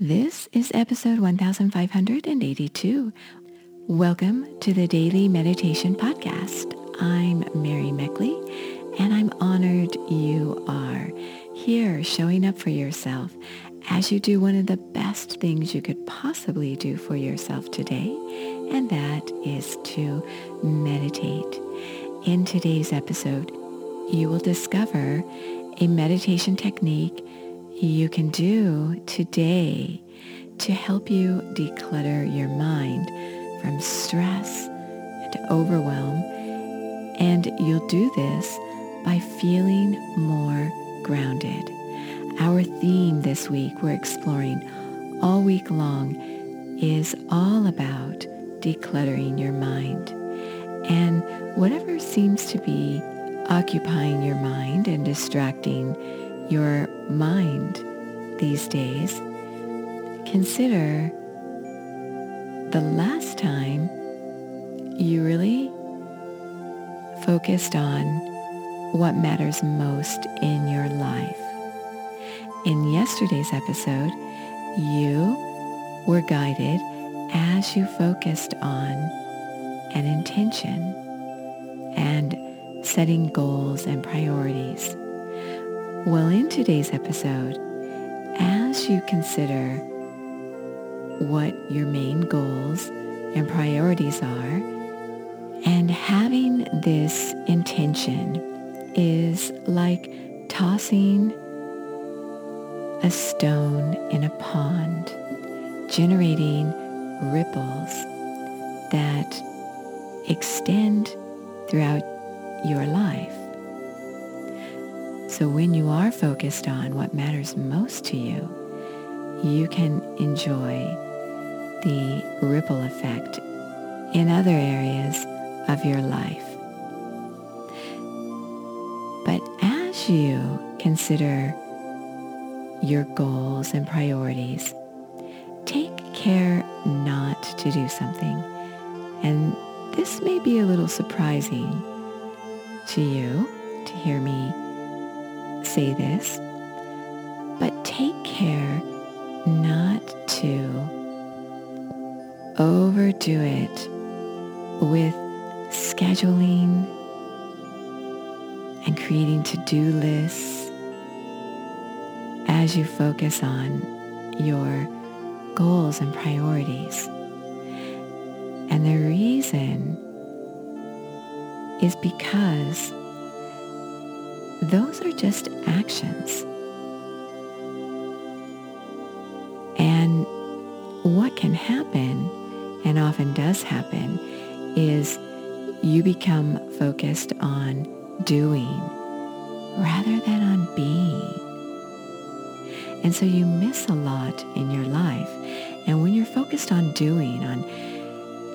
This is episode 1582. Welcome to the Daily Meditation Podcast. I'm Mary Meckley, and I'm honored you are here showing up for yourself as you do one of the best things you could possibly do for yourself today, and that is to meditate. In today's episode, you will discover a meditation technique you can do today to help you declutter your mind from stress and overwhelm. And you'll do this by feeling more grounded. Our theme this week we're exploring all week long is all about decluttering your mind. And whatever seems to be occupying your mind and distracting your mind these days, consider the last time you really focused on what matters most in your life. In yesterday's episode, you were guided as you focused on an intention and setting goals and priorities. Well, in today's episode, as you consider what your main goals and priorities are, and having this intention is like tossing a stone in a pond, generating ripples that extend throughout your life. So when you are focused on what matters most to you, you can enjoy the ripple effect in other areas of your life. But as you consider your goals and priorities, take care not to do something. And this may be a little surprising to you to hear me say this, but take care not to overdo it with scheduling and creating to-do lists as you focus on your goals and priorities. And the reason is because those are just actions. And what can happen, and often does happen, is you become focused on doing rather than on being. And so you miss a lot in your life. And when you're focused on doing, on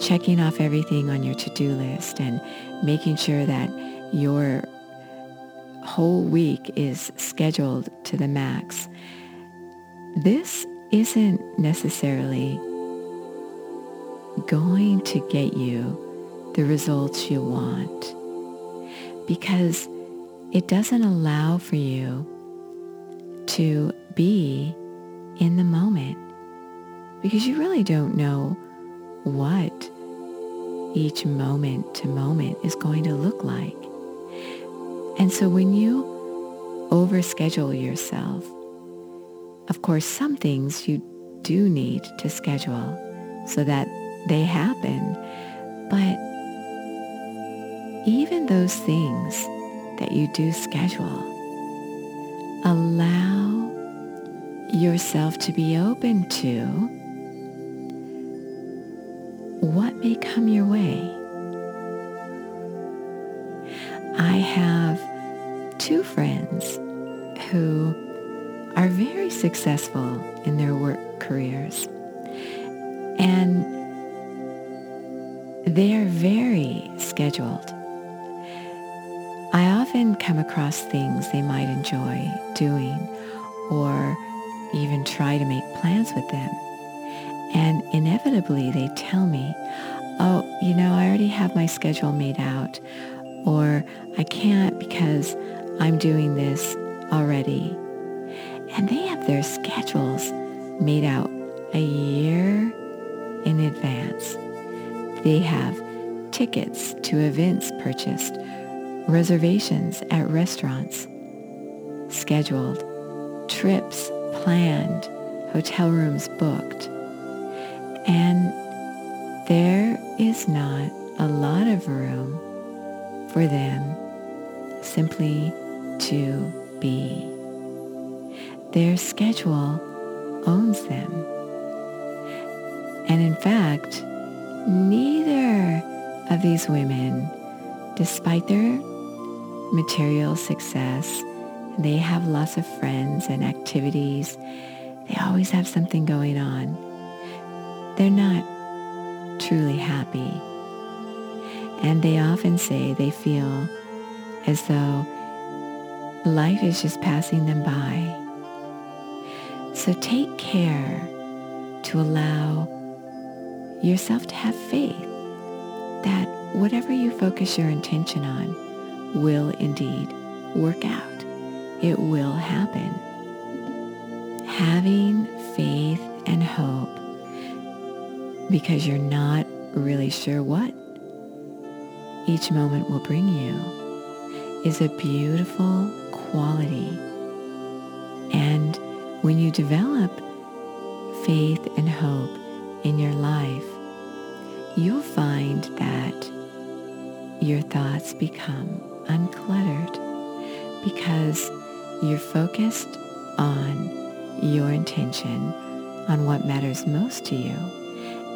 checking off everything on your to-do list and making sure that you're whole week is scheduled to the max, this isn't necessarily going to get you the results you want because it doesn't allow for you to be in the moment because you really don't know what each moment to moment is going to look like. And so when you overschedule yourself, of course, some things you do need to schedule so that they happen. But even those things that you do schedule, allow yourself to be open to what may come your way. I have two friends who are very successful in their work careers. And they are very scheduled. I often come across things they might enjoy doing or even try to make plans with them. And inevitably they tell me, oh, you know, I already have my schedule made out or I can't because I'm doing this already. And they have their schedules made out a year in advance. They have tickets to events purchased, reservations at restaurants scheduled, trips planned, hotel rooms booked. And there is not a lot of room for them simply to be. Their schedule owns them. And in fact, neither of these women, despite their material success, they have lots of friends and activities. They always have something going on. They're not truly happy. And they often say they feel as though life is just passing them by. So take care to allow yourself to have faith that whatever you focus your intention on will indeed work out. It will happen. Having faith and hope because you're not really sure what each moment will bring you is a beautiful quality. And when you develop faith and hope in your life, you'll find that your thoughts become uncluttered because you're focused on your intention, on what matters most to you,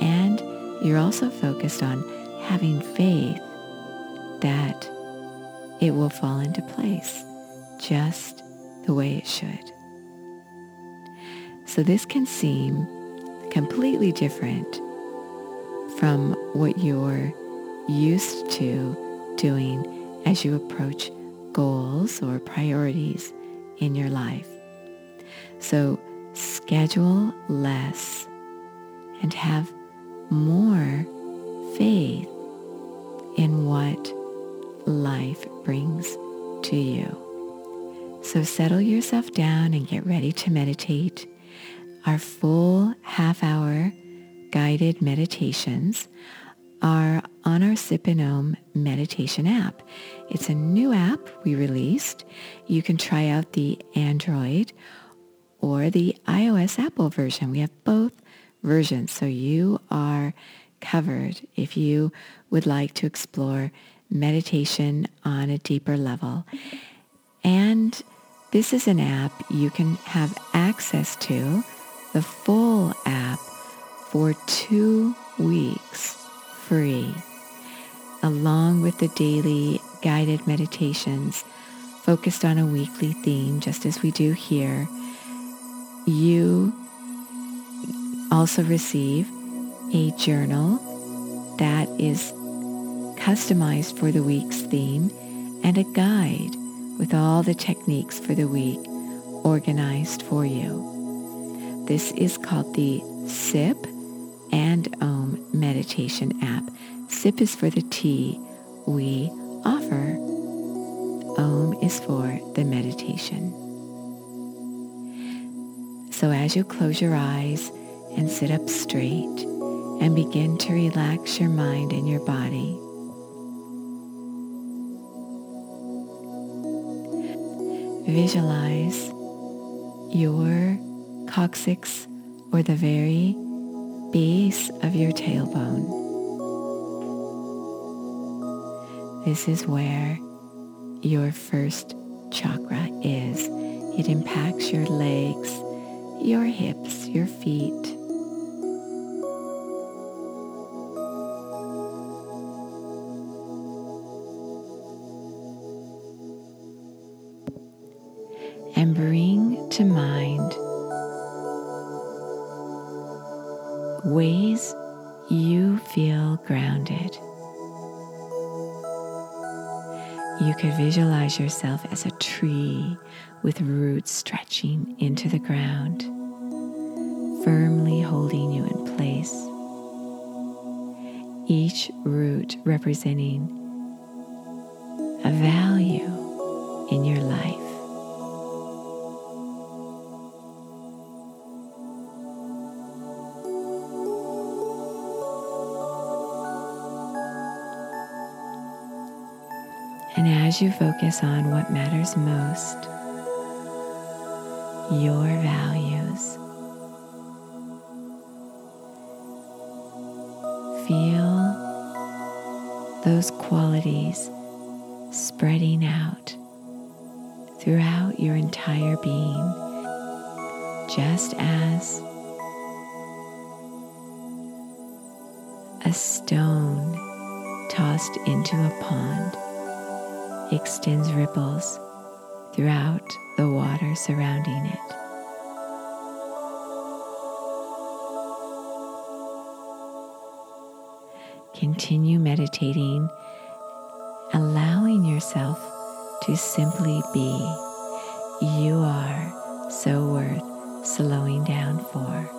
and you're also focused on having faith that it will fall into place just the way it should. So this can seem completely different from what you're used to doing as you approach goals or priorities in your life. So schedule less and have more faith in what life brings to you. So settle yourself down and get ready to meditate. Our full half hour guided meditations are on our Sip meditation app. It's a new app we released. You can try out the Android or the iOS Apple version. We have both versions, so you are covered if you would like to explore meditation on a deeper level. And this is an app you can have access to, the full app, for two weeks free, along with the daily guided meditations focused on a weekly theme, just as we do here. You also receive a journal that is customized for the week's theme and a guide with all the techniques for the week organized for you. This is called the SIP and OM meditation app. SIP is for the tea we offer. OM is for the meditation. So as you close your eyes and sit up straight and begin to relax your mind and your body, visualize your coccyx or the very base of your tailbone. This is where your first chakra is. It impacts your legs, your hips, your feet, ways you feel grounded. You could visualize yourself as a tree with roots stretching into the ground, firmly holding you in place. Each root representing a value in your life. As you focus on what matters most, your values, feel those qualities spreading out throughout your entire being, just as a stone tossed into a pond extends ripples throughout the water surrounding it. Continue meditating, allowing yourself to simply be. You are so worth slowing down for.